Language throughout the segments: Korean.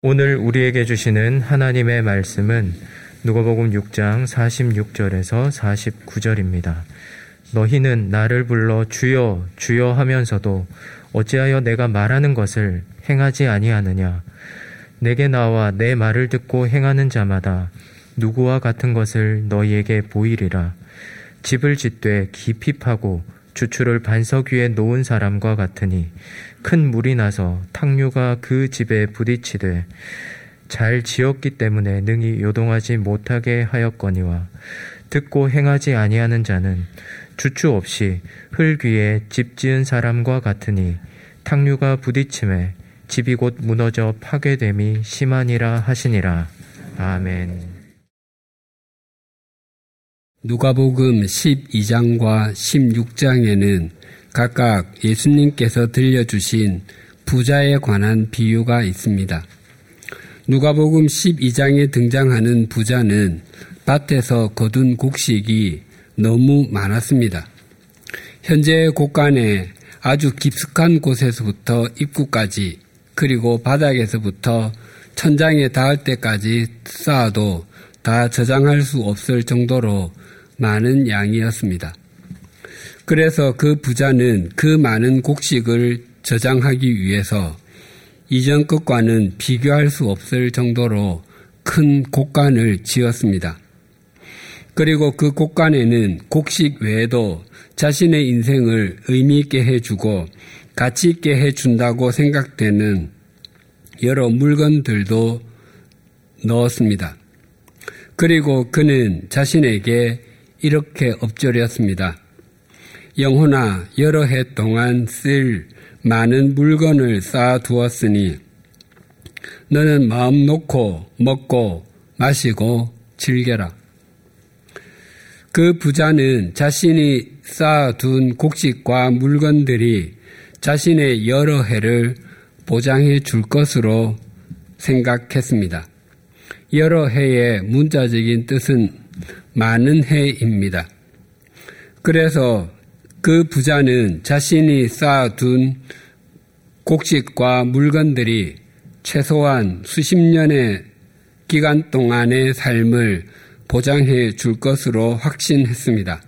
오늘 우리에게 주시는 하나님의 말씀은 누가복음 6장 46절에서 49절입니다. 너희는 나를 불러 주여 주여 하면서도 어찌하여 내가 말하는 것을 행하지 아니하느냐 내게 나와 내 말을 듣고 행하는 자마다 누구와 같은 것을 너희에게 보이리라 집을 짓되 깊이 파고 주추를 반석 위에 놓은 사람과 같으니 큰 물이 나서 탕류가 그 집에 부딪히되 잘 지었기 때문에 능히 요동하지 못하게 하였거니와 듣고 행하지 아니하는 자는 주추 없이 흙 위에 집 지은 사람과 같으니 탕류가 부딪힘에 집이 곧 무너져 파괴됨이 심하니라 하시니라. 아멘. 누가복음 12장과 16장에는 각각 예수님께서 들려주신 부자에 관한 비유가 있습니다. 누가복음 12장에 등장하는 부자는 밭에서 거둔 곡식이 너무 많았습니다. 현재의 곳간에 아주 깊숙한 곳에서부터 입구까지 그리고 바닥에서부터 천장에 닿을 때까지 쌓아도 다 저장할 수 없을 정도로 많은 양이었습니다. 그래서 그 부자는 그 많은 곡식을 저장하기 위해서 이전 것과는 비교할 수 없을 정도로 큰 곡간을 지었습니다. 그리고 그 곡간에는 곡식 외에도 자신의 인생을 의미있게 해주고 가치있게 해준다고 생각되는 여러 물건들도 넣었습니다. 그리고 그는 자신에게 이렇게 엎드렸습니다. 영혼아 여러 해 동안 쓸 많은 물건을 쌓아 두었으니 너는 마음 놓고 먹고 마시고 즐겨라. 그 부자는 자신이 쌓아둔 곡식과 물건들이 자신의 여러 해를 보장해 줄 것으로 생각했습니다. 여러 해의 문자적인 뜻은 많은 해입니다. 그래서 그 부자는 자신이 쌓아둔 곡식과 물건들이 최소한 수십 년의 기간 동안의 삶을 보장해 줄 것으로 확신했습니다.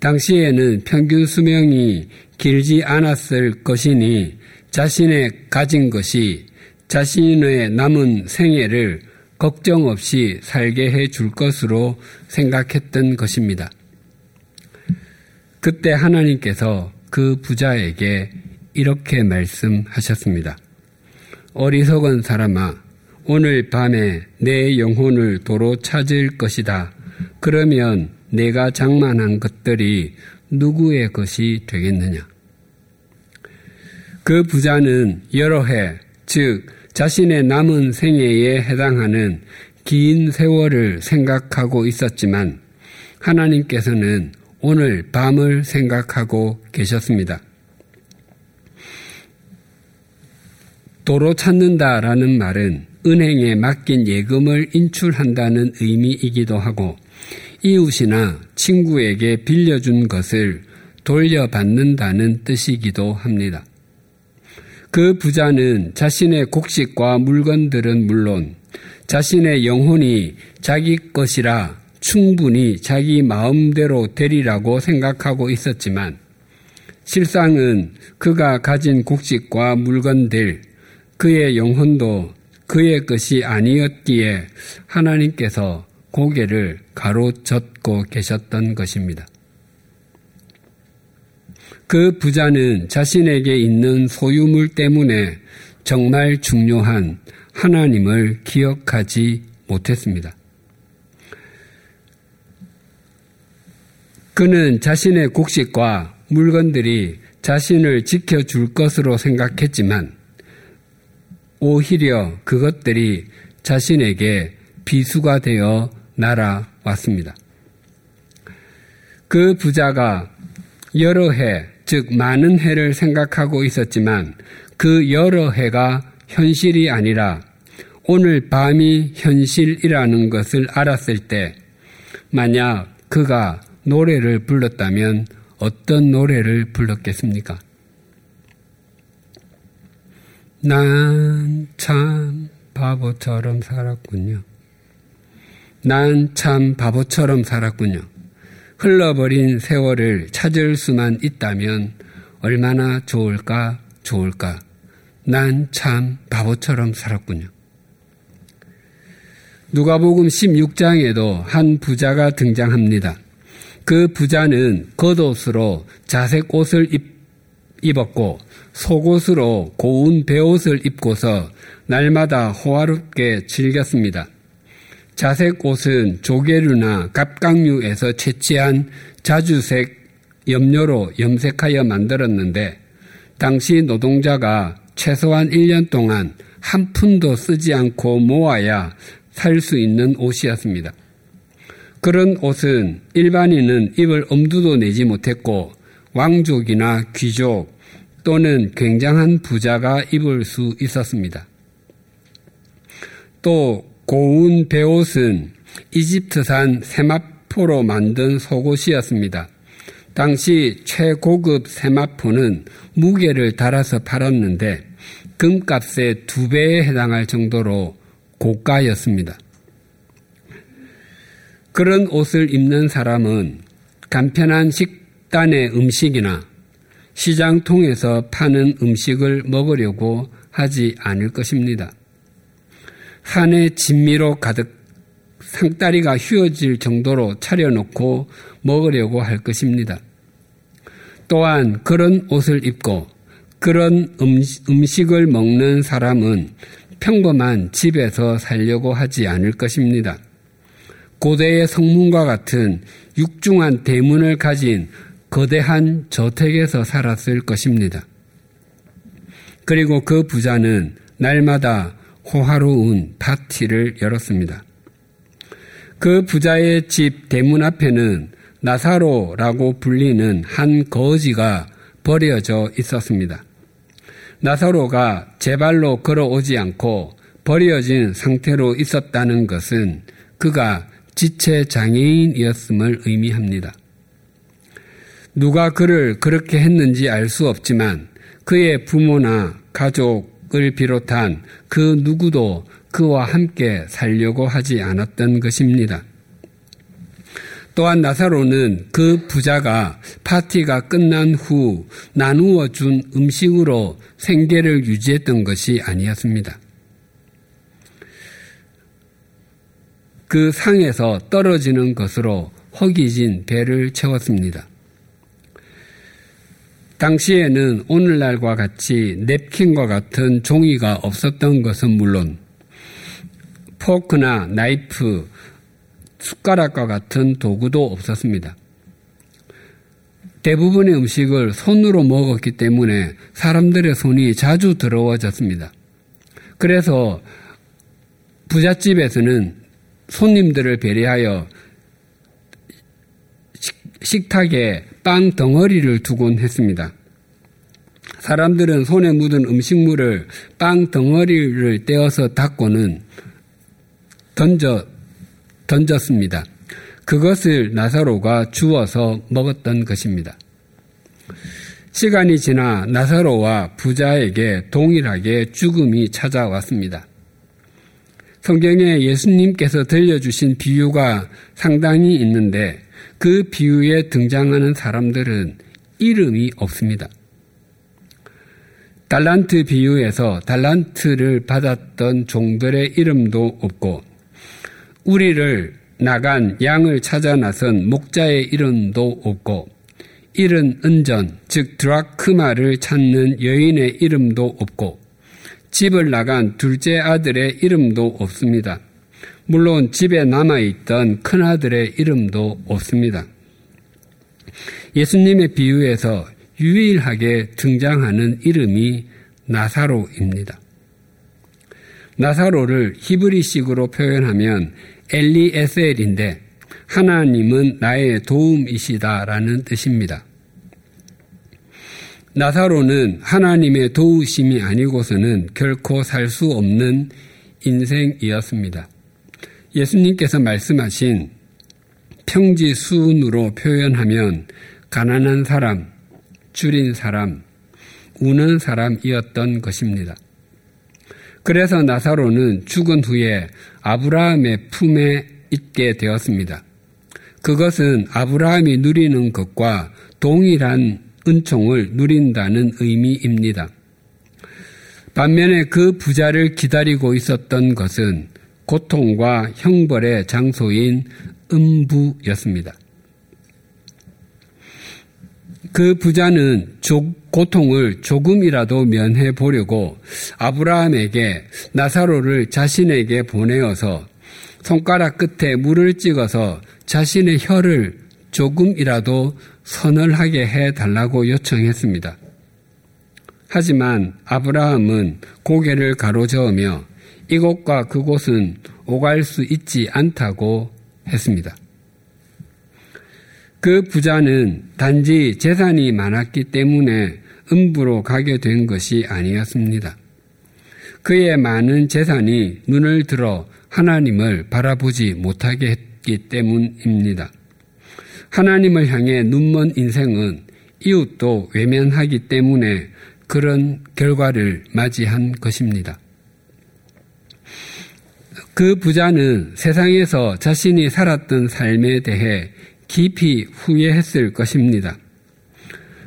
당시에는 평균 수명이 길지 않았을 것이니 자신의 가진 것이 자신의 남은 생애를 걱정 없이 살게 해 줄 것으로 생각했던 것입니다. 그때 하나님께서 그 부자에게 이렇게 말씀하셨습니다. 어리석은 사람아, 오늘 밤에 내 영혼을 도로 찾을 것이다. 그러면 내가 장만한 것들이 누구의 것이 되겠느냐? 그 부자는 여러 해, 즉, 자신의 남은 생애에 해당하는 긴 세월을 생각하고 있었지만 하나님께서는 오늘 밤을 생각하고 계셨습니다. 도로 찾는다라는 말은 은행에 맡긴 예금을 인출한다는 의미이기도 하고 이웃이나 친구에게 빌려준 것을 돌려받는다는 뜻이기도 합니다. 그 부자는 자신의 곡식과 물건들은 물론 자신의 영혼이 자기 것이라 충분히 자기 마음대로 되리라고 생각하고 있었지만 실상은 그가 가진 곡식과 물건들, 그의 영혼도 그의 것이 아니었기에 하나님께서 고개를 가로젓고 계셨던 것입니다. 그 부자는 자신에게 있는 소유물 때문에 정말 중요한 하나님을 기억하지 못했습니다. 그는 자신의 곡식과 물건들이 자신을 지켜줄 것으로 생각했지만 오히려 그것들이 자신에게 비수가 되어 날아왔습니다. 그 부자가 여러 해, 즉 많은 해를 생각하고 있었지만 그 여러 해가 현실이 아니라 오늘 밤이 현실이라는 것을 알았을 때 만약 그가 노래를 불렀다면 어떤 노래를 불렀겠습니까? 난 참 바보처럼 살았군요. 난 참 바보처럼 살았군요. 흘러버린 세월을 찾을 수만 있다면 얼마나 좋을까, 좋을까. 난 참 바보처럼 살았군요. 누가복음 16장에도 한 부자가 등장합니다. 그 부자는 겉옷으로 자색 옷을 입었고 속옷으로 고운 베옷을 입고서 날마다 호화롭게 즐겼습니다. 자색 옷은 조개류나 갑각류에서 채취한 자주색 염료로 염색하여 만들었는데 당시 노동자가 최소한 1년 동안 한 푼도 쓰지 않고 모아야 살 수 있는 옷이었습니다. 그런 옷은 일반인은 입을 엄두도 내지 못했고 왕족이나 귀족 또는 굉장한 부자가 입을 수 있었습니다. 또 고운 베옷은 이집트산 세마포로 만든 속옷이었습니다. 당시 최고급 세마포는 무게를 달아서 팔았는데 금값의 두 배에 해당할 정도로 고가였습니다. 그런 옷을 입는 사람은 간편한 식단의 음식이나 시장 통해서 파는 음식을 먹으려고 하지 않을 것입니다. 산에 진미로 가득 상다리가 휘어질 정도로 차려놓고 먹으려고 할 것입니다. 또한 그런 옷을 입고 그런 음식을 먹는 사람은 평범한 집에서 살려고 하지 않을 것입니다. 고대의 성문과 같은 육중한 대문을 가진 거대한 저택에서 살았을 것입니다. 그리고 그 부자는 날마다 호화로운 파티를 열었습니다. 그 부자의 집 대문 앞에는 나사로라고 불리는 한 거지가 버려져 있었습니다. 나사로가 제 발로 걸어오지 않고 버려진 상태로 있었다는 것은 그가 지체 장애인이었음을 의미합니다. 누가 그를 그렇게 했는지 알 수 없지만 그의 부모나 가족 을 비롯한 그 누구도 그와 함께 살려고 하지 않았던 것입니다. 또한 나사로는 그 부자가 파티가 끝난 후 나누어 준 음식으로 생계를 유지했던 것이 아니었습니다. 그 상에서 떨어지는 것으로 허기진 배를 채웠습니다. 당시에는 오늘날과 같이 냅킨과 같은 종이가 없었던 것은 물론 포크나 나이프, 숟가락과 같은 도구도 없었습니다. 대부분의 음식을 손으로 먹었기 때문에 사람들의 손이 자주 더러워졌습니다. 그래서 부잣집에서는 손님들을 배려하여 식탁에 빵 덩어리를 두곤 했습니다. 사람들은 손에 묻은 음식물을 빵 덩어리를 떼어서 닦고는 던져, 던졌습니다. 그것을 나사로가 주워서 먹었던 것입니다. 시간이 지나 나사로와 부자에게 동일하게 죽음이 찾아왔습니다. 성경에 예수님께서 들려주신 비유가 상당히 있는데 그 비유에 등장하는 사람들은 이름이 없습니다. 달란트 비유에서 달란트를 받았던 종들의 이름도 없고 우리를 나간 양을 찾아 나선 목자의 이름도 없고 잃은 은전, 즉 드라크마를 찾는 여인의 이름도 없고 집을 나간 둘째 아들의 이름도 없습니다. 물론 집에 남아있던 큰아들의 이름도 없습니다. 예수님의 비유에서 유일하게 등장하는 이름이 나사로입니다. 나사로를 히브리식으로 표현하면 엘리에셀인데 하나님은 나의 도움이시다라는 뜻입니다. 나사로는 하나님의 도우심이 아니고서는 결코 살 수 없는 인생이었습니다. 예수님께서 말씀하신 평지 수운으로 표현하면 가난한 사람, 줄인 사람, 우는 사람이었던 것입니다. 그래서 나사로는 죽은 후에 아브라함의 품에 있게 되었습니다. 그것은 아브라함이 누리는 것과 동일한 은총을 누린다는 의미입니다. 반면에 그 부자를 기다리고 있었던 것은 고통과 형벌의 장소인 음부였습니다. 그 부자는 고통을 조금이라도 면해 보려고 아브라함에게 나사로를 자신에게 보내어서 손가락 끝에 물을 찍어서 자신의 혀를 조금이라도 선을하게 해 달라고 요청했습니다. 하지만 아브라함은 고개를 가로저으며 이곳과 그곳은 오갈 수 있지 않다고 했습니다. 그 부자는 단지 재산이 많았기 때문에 음부로 가게 된 것이 아니었습니다. 그의 많은 재산이 눈을 들어 하나님을 바라보지 못하게 했기 때문입니다. 하나님을 향해 눈먼 인생은 이웃도 외면하기 때문에 그런 결과를 맞이한 것입니다. 그 부자는 세상에서 자신이 살았던 삶에 대해 깊이 후회했을 것입니다.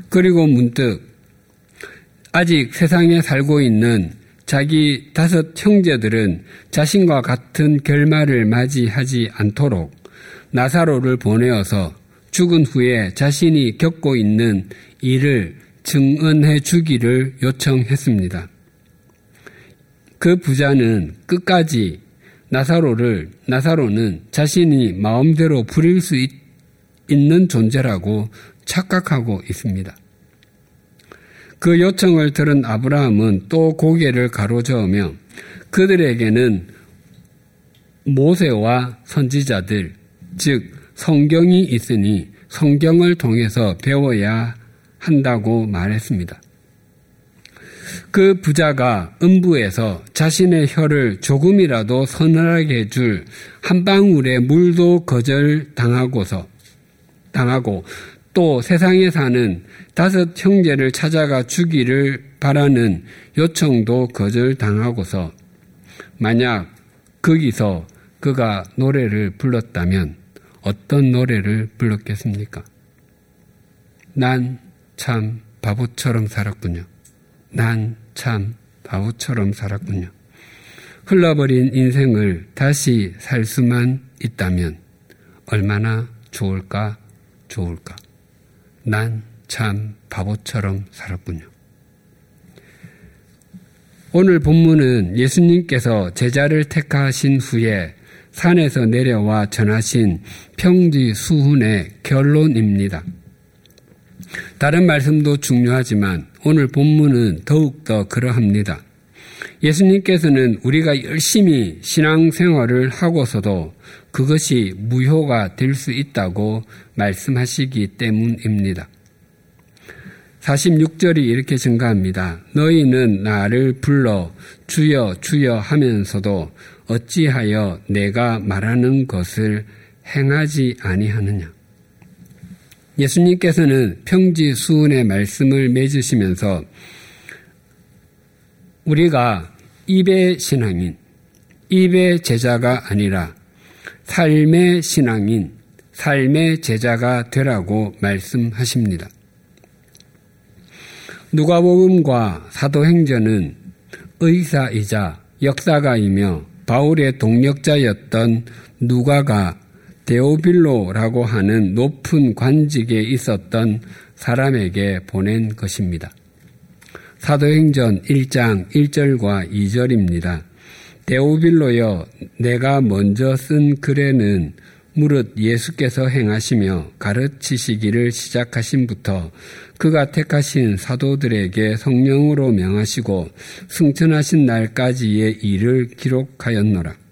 그리고 문득 아직 세상에 살고 있는 자기 다섯 형제들은 자신과 같은 결말을 맞이하지 않도록 나사로를 보내어서 죽은 후에 자신이 겪고 있는 일을 증언해 주기를 요청했습니다. 그 부자는 끝까지 나사로를 나사로는 자신이 마음대로 부릴 수 있, 있는 존재라고 착각하고 있습니다. 그 요청을 들은 아브라함은 또 고개를 가로저으며 그들에게는 모세와 선지자들, 즉 성경이 있으니 성경을 통해서 배워야 한다고 말했습니다. 그 부자가 음부에서 자신의 혀를 조금이라도 서늘하게 해줄 한 방울의 물도 거절당하고서 당하고 또 세상에 사는 다섯 형제를 찾아가 주기를 바라는 요청도 거절당하고서 만약 거기서 그가 노래를 불렀다면 어떤 노래를 불렀겠습니까? 난 참 바보처럼 살았군요. 난 참 바보처럼 살았군요. 흘러버린 인생을 다시 살 수만 있다면 얼마나 좋을까, 좋을까. 난 참 바보처럼 살았군요. 오늘 본문은 예수님께서 제자를 택하신 후에 산에서 내려와 전하신 평지 수훈의 결론입니다. 다른 말씀도 중요하지만 오늘 본문은 더욱더 그러합니다. 예수님께서는 우리가 열심히 신앙생활을 하고서도 그것이 무효가 될 수 있다고 말씀하시기 때문입니다. 46절이 이렇게 증가합니다. 너희는 나를 불러 주여 주여 하면서도 어찌하여 내가 말하는 것을 행하지 아니하느냐. 예수님께서는 평지 수은의 말씀을 맺으시면서 우리가 입의 신앙인, 입의 제자가 아니라 삶의 신앙인, 삶의 제자가 되라고 말씀하십니다. 누가복음과 사도행전은 의사이자 역사가이며 바울의 동력자였던 누가가 데오빌로라고 하는 높은 관직에 있었던 사람에게 보낸 것입니다. 사도행전 1장 1절과 2절입니다. 데오빌로여 내가 먼저 쓴 글에는 무릇 예수께서 행하시며 가르치시기를 시작하신부터 그가 택하신 사도들에게 성령으로 명하시고 승천하신 날까지의 일을 기록하였노라.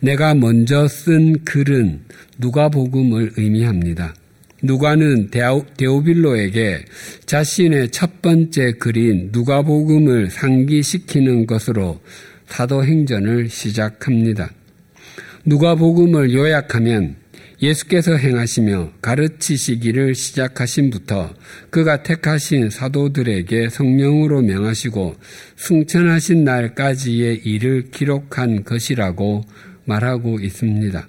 내가 먼저 쓴 글은 누가복음을 의미합니다. 누가는 데오빌로에게 자신의 첫 번째 글인 누가복음을 상기시키는 것으로 사도행전을 시작합니다. 누가복음을 요약하면 예수께서 행하시며 가르치시기를 시작하신부터 그가 택하신 사도들에게 성령으로 명하시고 승천하신 날까지의 일을 기록한 것이라고 말하고 있습니다.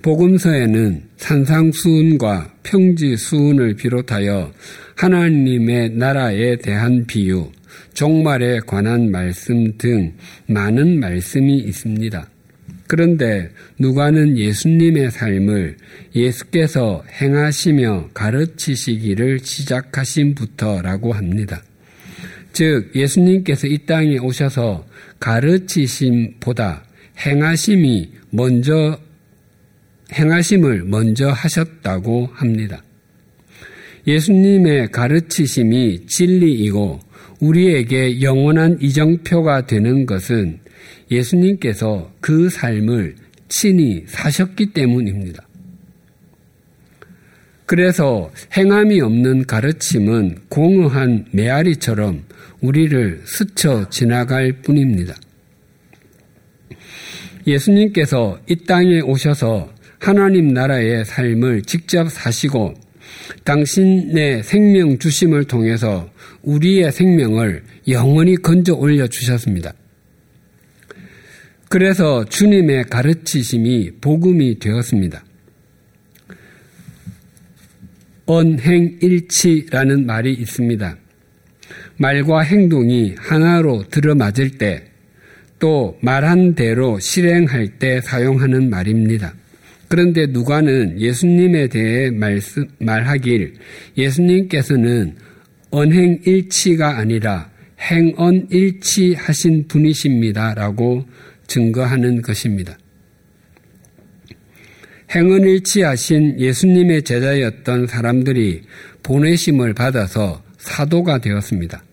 복음서에는 산상수훈과 평지수훈을 비롯하여 하나님의 나라에 대한 비유, 종말에 관한 말씀 등 많은 말씀이 있습니다. 그런데 누가는 예수님의 삶을 예수께서 행하시며 가르치시기를 시작하신부터라고 합니다. 즉, 예수님께서 이 땅에 오셔서 가르치심보다 행하심이 먼저, 행하심을 먼저 하셨다고 합니다. 예수님의 가르치심이 진리이고 우리에게 영원한 이정표가 되는 것은 예수님께서 그 삶을 친히 사셨기 때문입니다. 그래서 행함이 없는 가르침은 공허한 메아리처럼 우리를 스쳐 지나갈 뿐입니다. 예수님께서 이 땅에 오셔서 하나님 나라의 삶을 직접 사시고 당신의 생명 주심을 통해서 우리의 생명을 영원히 건져 올려 주셨습니다. 그래서 주님의 가르치심이 복음이 되었습니다. 언행일치라는 말이 있습니다. 말과 행동이 하나로 들어맞을 때, 또 말한 대로 실행할 때 사용하는 말입니다. 그런데 누가는 예수님에 대해 말씀, 말하길 예수님께서는 언행일치가 아니라 행언일치 하신 분이십니다라고 증거하는 것입니다. 행언일치 하신 예수님의 제자였던 사람들이 보내심을 받아서 사도가 되었습니다.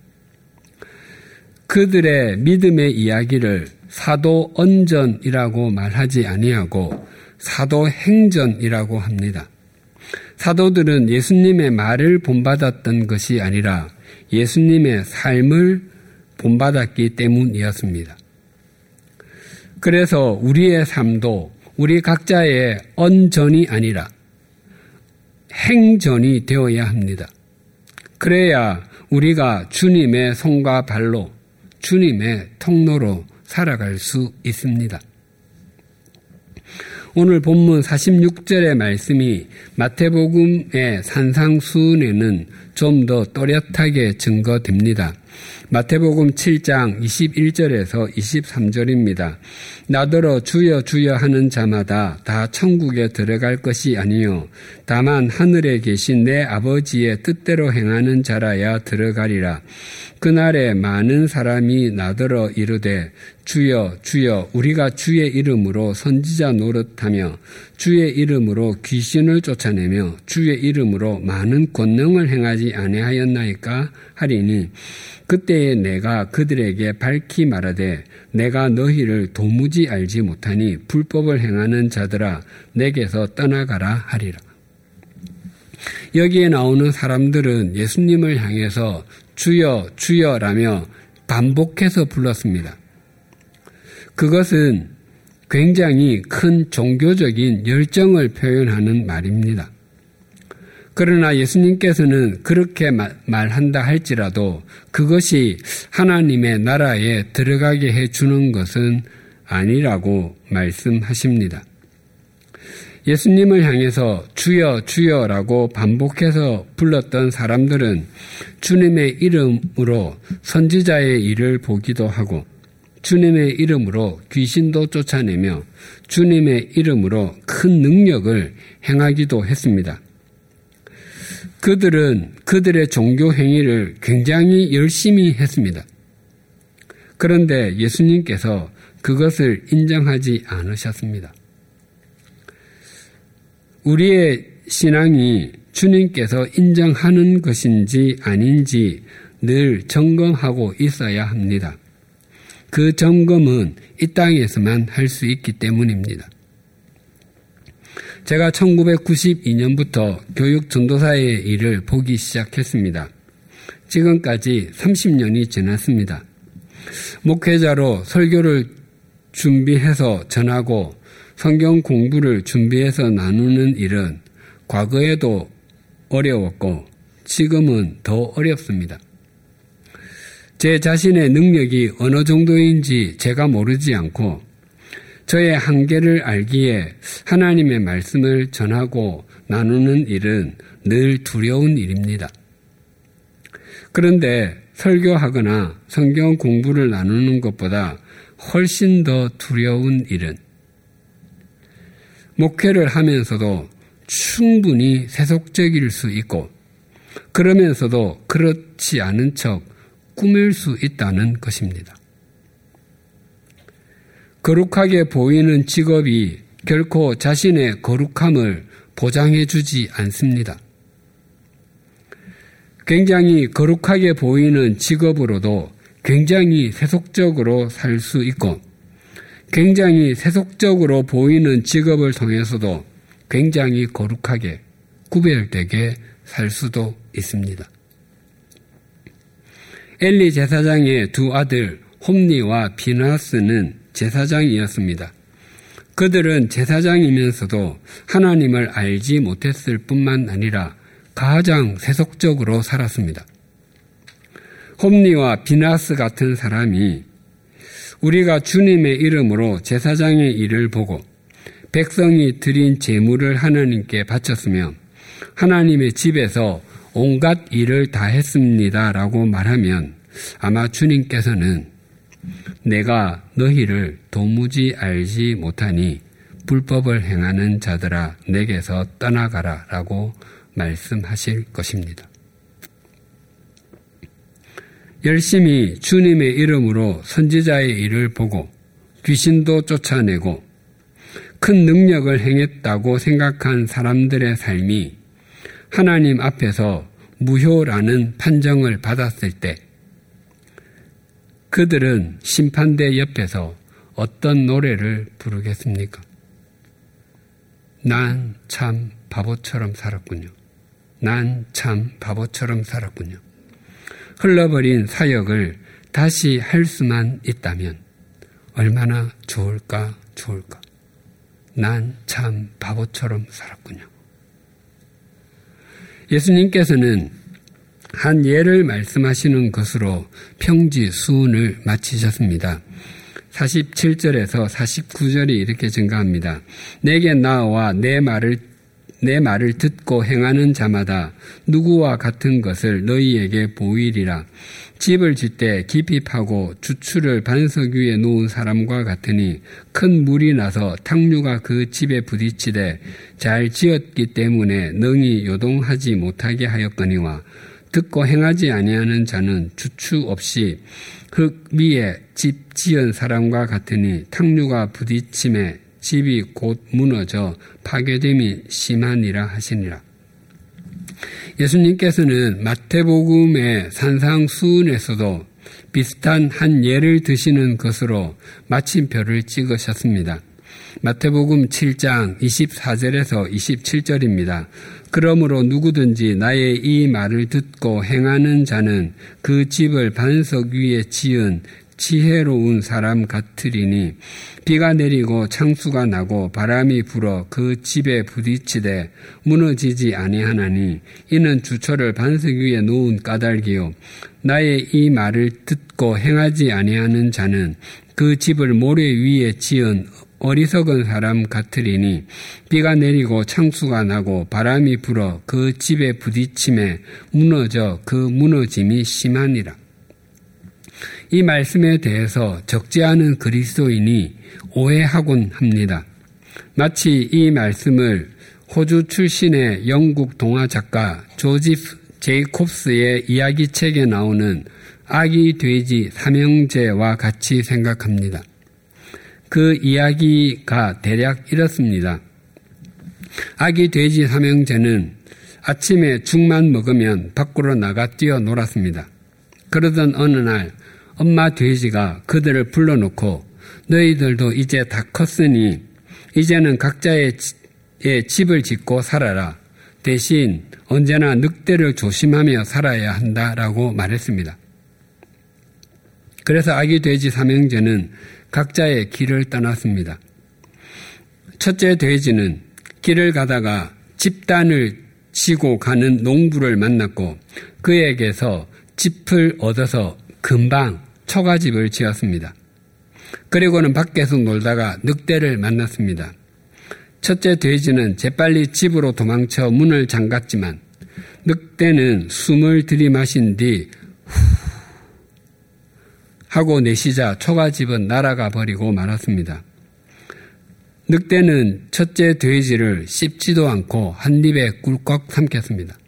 그들의 믿음의 이야기를 사도 언전이라고 말하지 아니하고 사도 행전이라고 합니다. 사도들은 예수님의 말을 본받았던 것이 아니라 예수님의 삶을 본받았기 때문이었습니다. 그래서 우리의 삶도 우리 각자의 언전이 아니라 행전이 되어야 합니다. 그래야 우리가 주님의 손과 발로 주님의 통로로 살아갈 수 있습니다. 오늘 본문 46절의 말씀이 마태복음의 산상수훈에는 좀 더 또렷하게 증거됩니다. 마태복음 7장 21절에서 23절입니다. 나더러 주여 주여 하는 자마다 다 천국에 들어갈 것이 아니요 다만 하늘에 계신 내 아버지의 뜻대로 행하는 자라야 들어가리라. 그날에 많은 사람이 나더러 이르되 주여 주여 우리가 주의 이름으로 선지자 노릇하며 주의 이름으로 귀신을 쫓아내며 주의 이름으로 많은 권능을 행하지 아니하였나이까 하리니 그때에 내가 그들에게 밝히 말하되 내가 너희를 도무지 알지 못하니 불법을 행하는 자들아 내게서 떠나가라 하리라. 여기에 나오는 사람들은 예수님을 향해서 주여, 주여라며 반복해서 불렀습니다. 그것은 굉장히 큰 종교적인 열정을 표현하는 말입니다. 그러나 예수님께서는 그렇게 말한다 할지라도 그것이 하나님의 나라에 들어가게 해주는 것은 아니라고 말씀하십니다. 예수님을 향해서 주여 주여라고 반복해서 불렀던 사람들은 주님의 이름으로 선지자의 일을 보기도 하고 주님의 이름으로 귀신도 쫓아내며 주님의 이름으로 큰 능력을 행하기도 했습니다. 그들은 그들의 종교 행위를 굉장히 열심히 했습니다. 그런데 예수님께서 그것을 인정하지 않으셨습니다. 우리의 신앙이 주님께서 인정하는 것인지 아닌지 늘 점검하고 있어야 합니다. 그 점검은 이 땅에서만 할 수 있기 때문입니다. 제가 1992년부터 교육 전도사의 일을 보기 시작했습니다. 지금까지 30년이 지났습니다. 목회자로 설교를 준비해서 전하고 성경 공부를 준비해서 나누는 일은 과거에도 어려웠고 지금은 더 어렵습니다. 제 자신의 능력이 어느 정도인지 제가 모르지 않고 저의 한계를 알기에 하나님의 말씀을 전하고 나누는 일은 늘 두려운 일입니다. 그런데 설교하거나 성경 공부를 나누는 것보다 훨씬 더 두려운 일은 목회를 하면서도 충분히 세속적일 수 있고 그러면서도 그렇지 않은 척 꾸밀 수 있다는 것입니다. 거룩하게 보이는 직업이 결코 자신의 거룩함을 보장해 주지 않습니다. 굉장히 거룩하게 보이는 직업으로도 굉장히 세속적으로 살 수 있고 굉장히 세속적으로 보이는 직업을 통해서도 굉장히 거룩하게 구별되게 살 수도 있습니다. 엘리 제사장의 두 아들 홈니와 비나스는 제사장이었습니다. 그들은 제사장이면서도 하나님을 알지 못했을 뿐만 아니라 가장 세속적으로 살았습니다. 홈니와 비나스 같은 사람이 우리가 주님의 이름으로 제사장의 일을 보고 백성이 드린 제물을 하나님께 바쳤으면 하나님의 집에서 온갖 일을 다 했습니다 라고 말하면 아마 주님께서는 내가 너희를 도무지 알지 못하니 불법을 행하는 자들아 내게서 떠나가라 라고 말씀하실 것입니다. 열심히 주님의 이름으로 선지자의 일을 보고 귀신도 쫓아내고 큰 능력을 행했다고 생각한 사람들의 삶이 하나님 앞에서 무효라는 판정을 받았을 때 그들은 심판대 옆에서 어떤 노래를 부르겠습니까? 난 참 바보처럼 살았군요. 난 참 바보처럼 살았군요. 흘러버린 사역을 다시 할 수만 있다면 얼마나 좋을까, 좋을까. 난 참 바보처럼 살았군요. 예수님께서는 한 예를 말씀하시는 것으로 평지 수운을 마치셨습니다. 47절에서 49절이 이렇게 증가합니다. 내게 나와 내 말을 내 말을 듣고 행하는 자마다 누구와 같은 것을 너희에게 보이리라. 집을 짓되 깊이 파고 주추를 반석 위에 놓은 사람과 같으니 큰 물이 나서 탕류가 그 집에 부딪히되 잘 지었기 때문에 능히 요동하지 못하게 하였거니와 듣고 행하지 아니하는 자는 주추 없이 흙 위에 집 지은 사람과 같으니 탕류가 부딪힘에 집이 곧 무너져 파괴됨이 심하니라 하시니라. 예수님께서는 마태복음의 산상수훈에서도 비슷한 한 예를 드시는 것으로 마침표를 찍으셨습니다. 마태복음 7장 24절에서 27절입니다. 그러므로 누구든지 나의 이 말을 듣고 행하는 자는 그 집을 반석 위에 지은 지혜로운 사람 같으리니 비가 내리고 창수가 나고 바람이 불어 그 집에 부딪히되 무너지지 아니하나니 이는 주처를 반석 위에 놓은 까닭이요 나의 이 말을 듣고 행하지 아니하는 자는 그 집을 모래 위에 지은 어리석은 사람 같으리니 비가 내리고 창수가 나고 바람이 불어 그 집에 부딪힘에 무너져 그 무너짐이 심하니라. 이 말씀에 대해서 적지 않은 그리스도인이 오해하곤 합니다. 마치 이 말씀을 호주 출신의 영국 동화 작가 조지프 제이콥스의 이야기책에 나오는 아기 돼지 삼형제와 같이 생각합니다. 그 이야기가 대략 이렇습니다. 아기 돼지 삼형제는 아침에 죽만 먹으면 밖으로 나가 뛰어 놀았습니다. 그러던 어느 날 엄마 돼지가 그들을 불러놓고 너희들도 이제 다 컸으니 이제는 각자의 집을 짓고 살아라. 대신 언제나 늑대를 조심하며 살아야 한다라고 말했습니다. 그래서 아기 돼지 삼형제는 각자의 길을 떠났습니다. 첫째 돼지는 길을 가다가 집단을 지고 가는 농부를 만났고 그에게서 집을 얻어서 금방 초가집을 지었습니다. 그리고는 밖에서 놀다가 늑대를 만났습니다. 첫째 돼지는 재빨리 집으로 도망쳐 문을 잠갔지만 늑대는 숨을 들이마신 뒤 하고 내쉬자 초가집은 날아가 버리고 말았습니다. 늑대는 첫째 돼지를 씹지도 않고 한 입에 꿀꺽 삼켰습니다.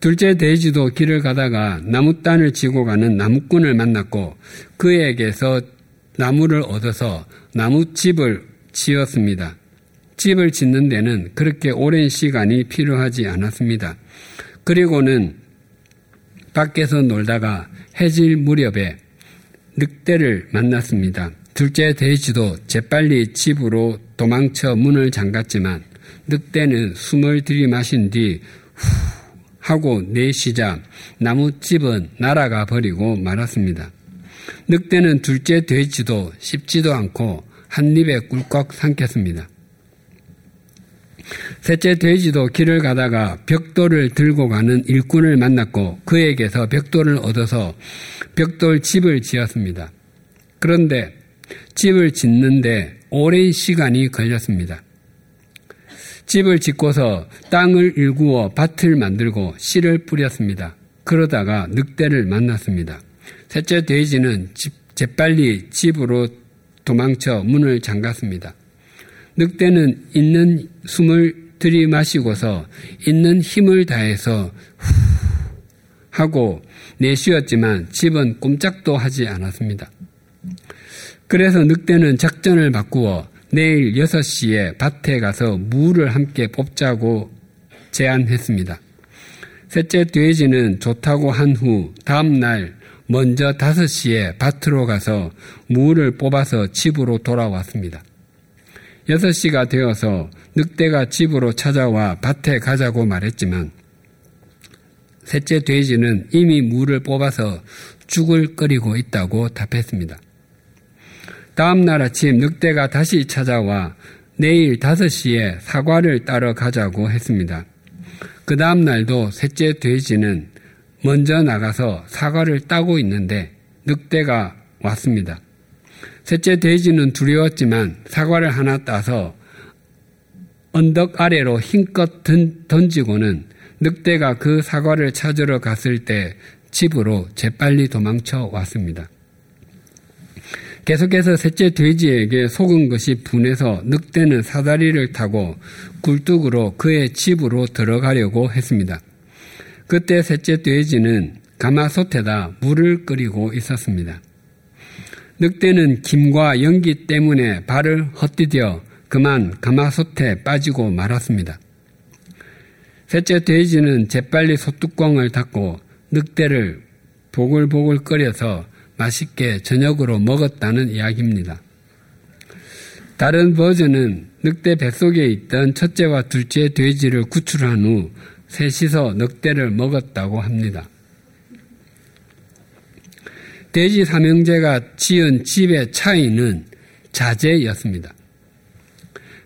둘째 돼지도 길을 가다가 나무단을 지고 가는 나무꾼을 만났고 그에게서 나무를 얻어서 나무집을 지었습니다. 집을 짓는 데는 그렇게 오랜 시간이 필요하지 않았습니다. 그리고는 밖에서 놀다가 해질 무렵에 늑대를 만났습니다. 둘째 돼지도 재빨리 집으로 도망쳐 문을 잠갔지만 늑대는 숨을 들이마신 뒤 후 하고 내쉬자 나무집은 날아가 버리고 말았습니다. 늑대는 둘째 돼지도 씹지도 않고 한 입에 꿀꺽 삼켰습니다. 셋째 돼지도 길을 가다가 벽돌을 들고 가는 일꾼을 만났고 그에게서 벽돌을 얻어서 벽돌 집을 지었습니다. 그런데 집을 짓는데 오랜 시간이 걸렸습니다. 집을 짓고서 땅을 일구어 밭을 만들고 씨를 뿌렸습니다. 그러다가 늑대를 만났습니다. 셋째 돼지는 집, 재빨리 집으로 도망쳐 문을 잠갔습니다. 늑대는 있는 숨을 들이마시고서 있는 힘을 다해서 후 하고 내쉬었지만 집은 꼼짝도 하지 않았습니다. 그래서 늑대는 작전을 바꾸어 내일 6시에 밭에 가서 무를 함께 뽑자고 제안했습니다. 셋째 돼지는 좋다고 한 후 다음날 먼저 5시에 밭으로 가서 무를 뽑아서 집으로 돌아왔습니다. 6시가 되어서 늑대가 집으로 찾아와 밭에 가자고 말했지만 셋째 돼지는 이미 물을 뽑아서 죽을 끓이고 있다고 답했습니다. 다음 날 아침 늑대가 다시 찾아와 내일 5시에 사과를 따러 가자고 했습니다. 그 다음 날도 셋째 돼지는 먼저 나가서 사과를 따고 있는데 늑대가 왔습니다. 셋째 돼지는 두려웠지만 사과를 하나 따서 언덕 아래로 힘껏 던지고는 늑대가 그 사과를 찾으러 갔을 때 집으로 재빨리 도망쳐 왔습니다. 계속해서 셋째 돼지에게 속은 것이 분해서 늑대는 사다리를 타고 굴뚝으로 그의 집으로 들어가려고 했습니다. 그때 셋째 돼지는 가마솥에다 물을 끓이고 있었습니다. 늑대는 김과 연기 때문에 발을 헛디뎌 그만 가마솥에 빠지고 말았습니다. 셋째 돼지는 재빨리 솥뚜껑을 닫고 늑대를 보글보글 끓여서 맛있게 저녁으로 먹었다는 이야기입니다. 다른 버전은 늑대 뱃속에 있던 첫째와 둘째 돼지를 구출한 후 셋이서 늑대를 먹었다고 합니다. 돼지 삼형제가 지은 집의 차이는 자재였습니다.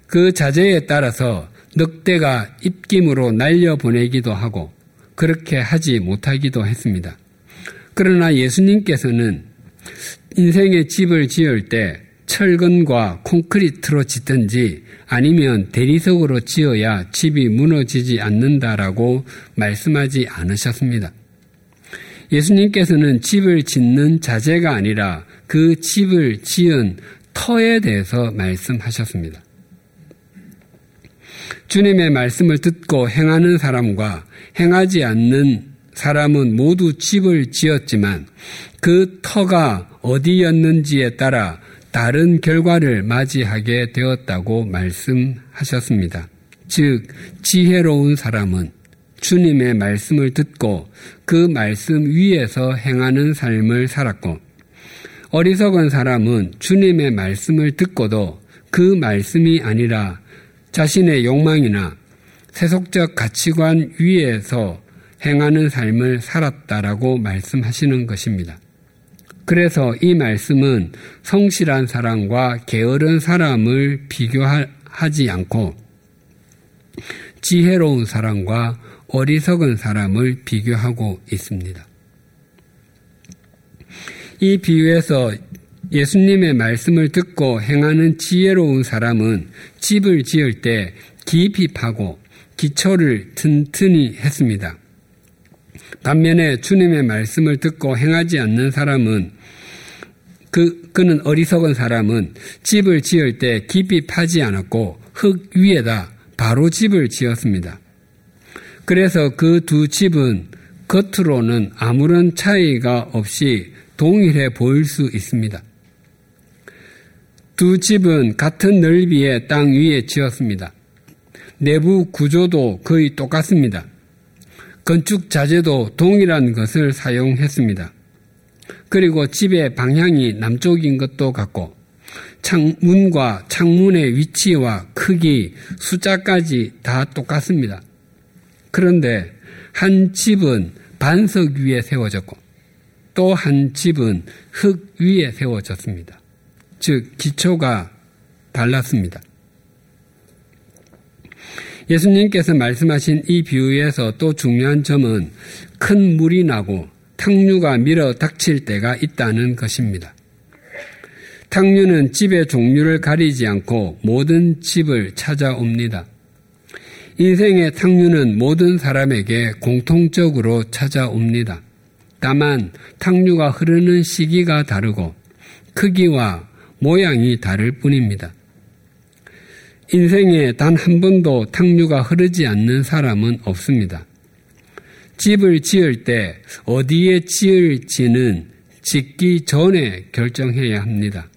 그 자재에 따라서 늑대가 입김으로 날려보내기도 하고 그렇게 하지 못하기도 했습니다. 그러나 예수님께서는 인생의 집을 지을 때 철근과 콘크리트로 짓든지 아니면 대리석으로 지어야 집이 무너지지 않는다라고 말씀하지 않으셨습니다. 예수님께서는 집을 짓는 자재가 아니라 그 집을 지은 터에 대해서 말씀하셨습니다. 주님의 말씀을 듣고 행하는 사람과 행하지 않는 사람은 모두 집을 지었지만 그 터가 어디였는지에 따라 다른 결과를 맞이하게 되었다고 말씀하셨습니다. 즉, 지혜로운 사람은 주님의 말씀을 듣고 그 말씀 위에서 행하는 삶을 살았고 어리석은 사람은 주님의 말씀을 듣고도 그 말씀이 아니라 자신의 욕망이나 세속적 가치관 위에서 행하는 삶을 살았다라고 말씀하시는 것입니다. 그래서 이 말씀은 성실한 사람과 게으른 사람을 비교할 하지 않고 지혜로운 사람과 어리석은 사람을 비교하고 있습니다. 이 비유에서 예수님의 말씀을 듣고 행하는 지혜로운 사람은 집을 지을 때 깊이 파고 기초를 튼튼히 했습니다. 반면에 주님의 말씀을 듣고 행하지 않는 사람은 그, 그는 어리석은 사람은 집을 지을 때 깊이 파지 않았고 흙 위에다 바로 집을 지었습니다. 그래서 그 두 집은 겉으로는 아무런 차이가 없이 동일해 보일 수 있습니다. 두 집은 같은 넓이의 땅 위에 지었습니다. 내부 구조도 거의 똑같습니다. 건축 자재도 동일한 것을 사용했습니다. 그리고 집의 방향이 남쪽인 것도 같고 창문과 창문의 위치와 크기, 숫자까지 다 똑같습니다. 그런데 한 집은 반석 위에 세워졌고 또 한 집은 흙 위에 세워졌습니다. 즉 기초가 달랐습니다. 예수님께서 말씀하신 이 비유에서 또 중요한 점은 큰 물이 나고 탕류가 밀어 닥칠 때가 있다는 것입니다. 탕류는 집의 종류를 가리지 않고 모든 집을 찾아옵니다. 인생의 탕류는 모든 사람에게 공통적으로 찾아옵니다. 다만 탕류가 흐르는 시기가 다르고 크기와 모양이 다를 뿐입니다. 인생에 단 한 번도 탕류가 흐르지 않는 사람은 없습니다. 집을 지을 때 어디에 지을지는 짓기 전에 결정해야 합니다.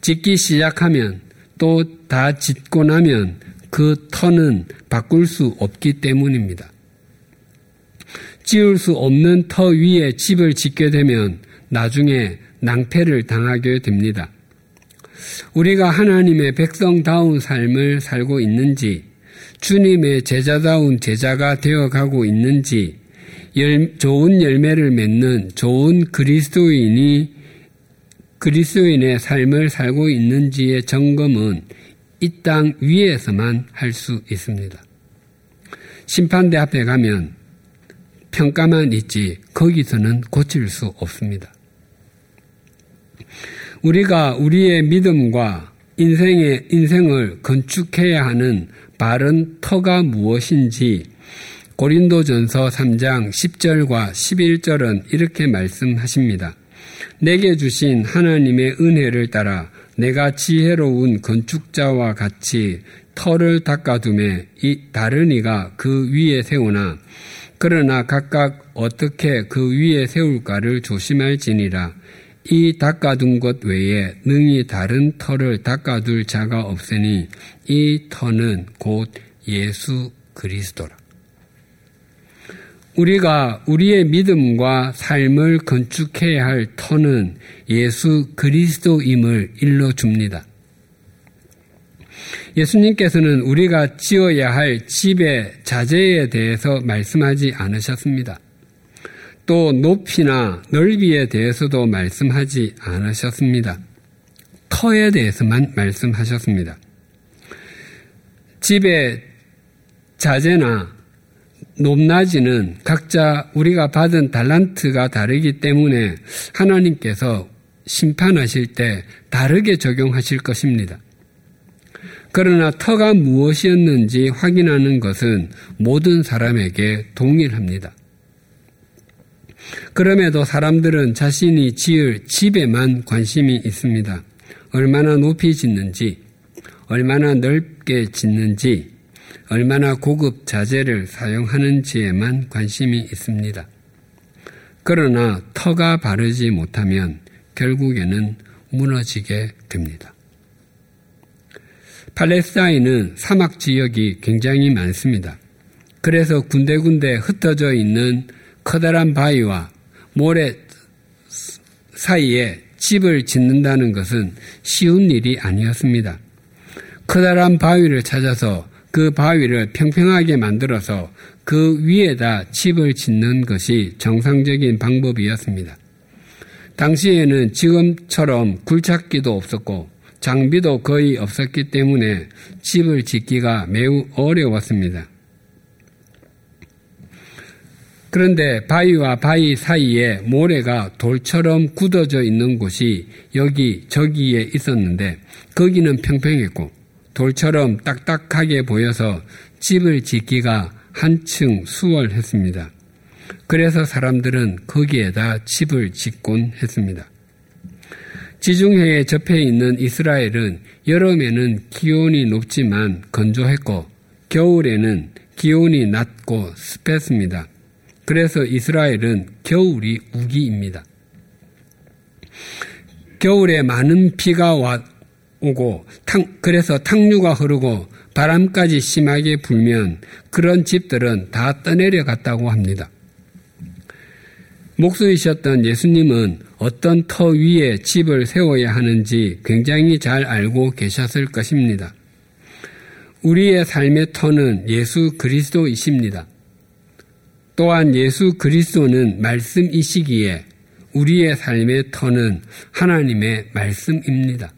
짓기 시작하면 또 다 짓고 나면 그 터는 바꿀 수 없기 때문입니다. 지을 수 없는 터 위에 집을 짓게 되면 나중에 낭패를 당하게 됩니다. 우리가 하나님의 백성다운 삶을 살고 있는지, 주님의 제자다운 제자가 되어가고 있는지, 열, 좋은 열매를 맺는 좋은 그리스도인이 그리스도인의 삶을 살고 있는지의 점검은 이 땅 위에서만 할 수 있습니다. 심판대 앞에 가면 평가만 있지 거기서는 고칠 수 없습니다. 우리가 우리의 믿음과 인생의 인생을 건축해야 하는 바른 터가 무엇인지 고린도전서 3장 10절과 11절은 이렇게 말씀하십니다. 내게 주신 하나님의 은혜를 따라 내가 지혜로운 건축자와 같이 터를 닦아둠에 이 다른 이가 그 위에 세우나 그러나 각각 어떻게 그 위에 세울까를 조심할지니라 이 닦아둔 것 외에 능히 다른 터를 닦아둘 자가 없으니 이 터는 곧 예수 그리스도라. 우리가 우리의 믿음과 삶을 건축해야 할 터는 예수 그리스도임을 일러줍니다. 예수님께서는 우리가 지어야 할 집의 자재에 대해서 말씀하지 않으셨습니다. 또 높이나 넓이에 대해서도 말씀하지 않으셨습니다. 터에 대해서만 말씀하셨습니다. 집의 자재나 높낮이는 각자 우리가 받은 달란트가 다르기 때문에 하나님께서 심판하실 때 다르게 적용하실 것입니다. 그러나 터가 무엇이었는지 확인하는 것은 모든 사람에게 동일합니다. 그럼에도 사람들은 자신이 지을 집에만 관심이 있습니다. 얼마나 높이 짓는지, 얼마나 넓게 짓는지, 얼마나 고급 자재를 사용하는지에만 관심이 있습니다. 그러나 터가 바르지 못하면 결국에는 무너지게 됩니다. 팔레스타인은 사막 지역이 굉장히 많습니다. 그래서 군데군데 흩어져 있는 커다란 바위와 모래 사이에 집을 짓는다는 것은 쉬운 일이 아니었습니다. 커다란 바위를 찾아서 그 바위를 평평하게 만들어서 그 위에다 집을 짓는 것이 정상적인 방법이었습니다. 당시에는 지금처럼 굴착기도 없었고 장비도 거의 없었기 때문에 집을 짓기가 매우 어려웠습니다. 그런데 바위와 바위 사이에 모래가 돌처럼 굳어져 있는 곳이 여기 저기에 있었는데 거기는 평평했고 돌처럼 딱딱하게 보여서 집을 짓기가 한층 수월했습니다. 그래서 사람들은 거기에다 집을 짓곤 했습니다. 지중해에 접해 있는 이스라엘은 여름에는 기온이 높지만 건조했고 겨울에는 기온이 낮고 습했습니다. 그래서 이스라엘은 겨울이 우기입니다. 겨울에 많은 비가 와 오고 탕, 그래서 탕류가 흐르고 바람까지 심하게 불면 그런 집들은 다 떠내려 갔다고 합니다. 목수이셨던 예수님은 어떤 터 위에 집을 세워야 하는지 굉장히 잘 알고 계셨을 것입니다. 우리의 삶의 터는 예수 그리스도이십니다. 또한 예수 그리스도는 말씀이시기에 우리의 삶의 터는 하나님의 말씀입니다.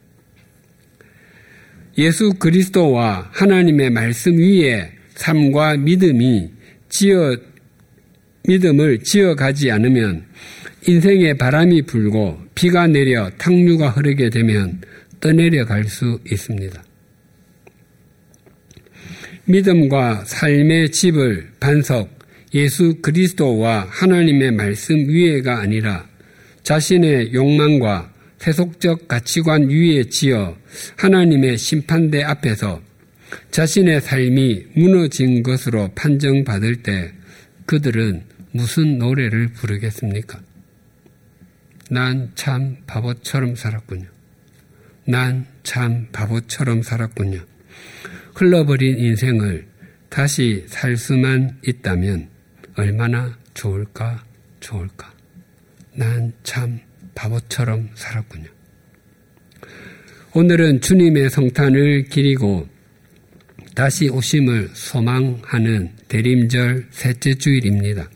예수 그리스도와 하나님의 말씀 위에 삶과 믿음이 지어 믿음을 지어가지 않으면 인생에 바람이 불고 비가 내려 탕류가 흐르게 되면 떠내려 갈 수 있습니다. 믿음과 삶의 집을 반석 예수 그리스도와 하나님의 말씀 위에가 아니라 자신의 욕망과 세속적 가치관 위에 지어 하나님의 심판대 앞에서 자신의 삶이 무너진 것으로 판정받을 때 그들은 무슨 노래를 부르겠습니까? 난 참 바보처럼 살았군요. 난 참 바보처럼 살았군요. 흘러버린 인생을 다시 살 수만 있다면 얼마나 좋을까, 좋을까. 난 참 바보처럼 살았군요. 오늘은 주님의 성탄을 기리고 다시 오심을 소망하는 대림절 셋째 주일입니다.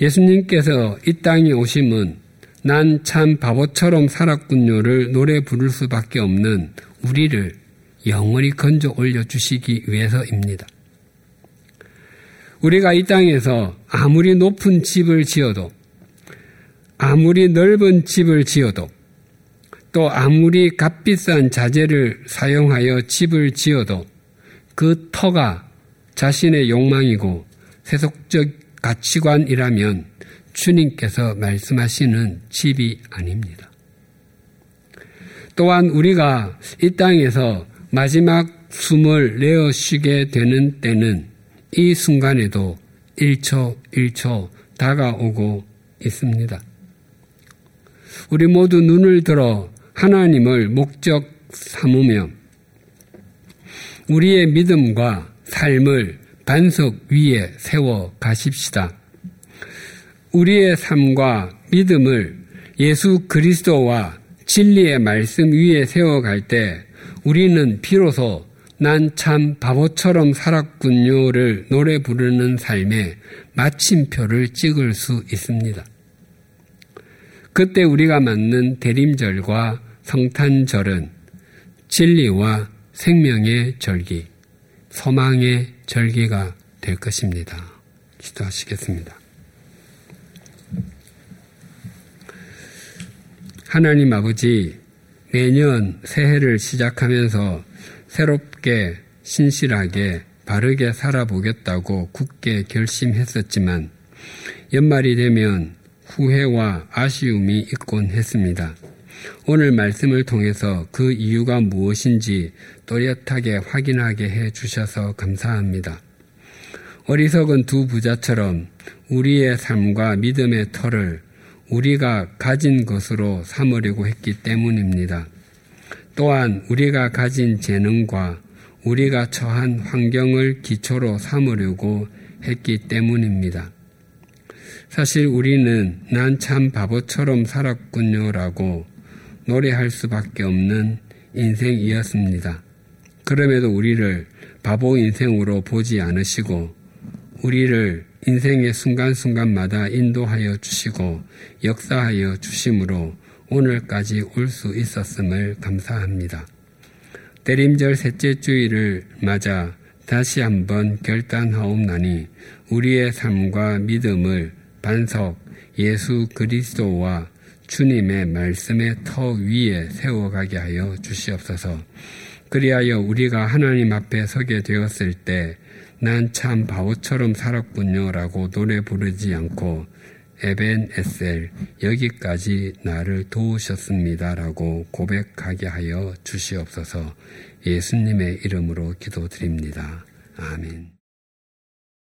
예수님께서 이 땅에 오심은 난 참 바보처럼 살았군요를 노래 부를 수밖에 없는 우리를 영원히 건져 올려 주시기 위해서입니다. 우리가 이 땅에서 아무리 높은 집을 지어도 아무리 넓은 집을 지어도 또 아무리 값비싼 자재를 사용하여 집을 지어도 그 터가 자신의 욕망이고 세속적 가치관이라면 주님께서 말씀하시는 집이 아닙니다. 또한 우리가 이 땅에서 마지막 숨을 내어 쉬게 되는 때는 이 순간에도 1초 1초 다가오고 있습니다. 우리 모두 눈을 들어 하나님을 목적 삼으며 우리의 믿음과 삶을 반석 위에 세워 가십시다. 우리의 삶과 믿음을 예수 그리스도와 진리의 말씀 위에 세워갈 때 우리는 비로소 난 참 바보처럼 살았군요를 노래 부르는 삶에 마침표를 찍을 수 있습니다. 그때 우리가 맞는 대림절과 성탄절은 진리와 생명의 절기, 소망의 절기가 될 것입니다. 기도하시겠습니다. 하나님 아버지, 매년 새해를 시작하면서 새 롭게, 신실하게, 바르게 살아보겠다고 굳게 결심했었지만, 연말이 되면 후회와 아쉬움이 있곤 했습니다. 오늘 말씀을 통해서 그 이유가 무엇인지 또렷하게 확인하게 해 주셔서 감사합니다. 어리석은 두 부자처럼 우리의 삶과 믿음의 터를 우리가 가진 것으로 삼으려고 했기 때문입니다. 또한 우리가 가진 재능과 우리가 처한 환경을 기초로 삼으려고 했기 때문입니다. 사실 우리는 난 참 바보처럼 살았군요라고 노래할 수밖에 없는 인생이었습니다. 그럼에도 우리를 바보 인생으로 보지 않으시고 우리를 인생의 순간순간마다 인도하여 주시고 역사하여 주심으로 오늘까지 올 수 있었음을 감사합니다. 때림절 셋째 주일을 맞아 다시 한번 결단하옵나니 우리의 삶과 믿음을 반석 예수 그리스도와 주님의 말씀의 터 위에 세워가게 하여 주시옵소서. 그리하여 우리가 하나님 앞에 서게 되었을 때 난 참 바보처럼 살았군요 라고 노래 부르지 않고 에벤 에셀 여기까지 나를 도우셨습니다 라고 고백하게 하여 주시옵소서 예수님의 이름으로 기도드립니다. 아멘.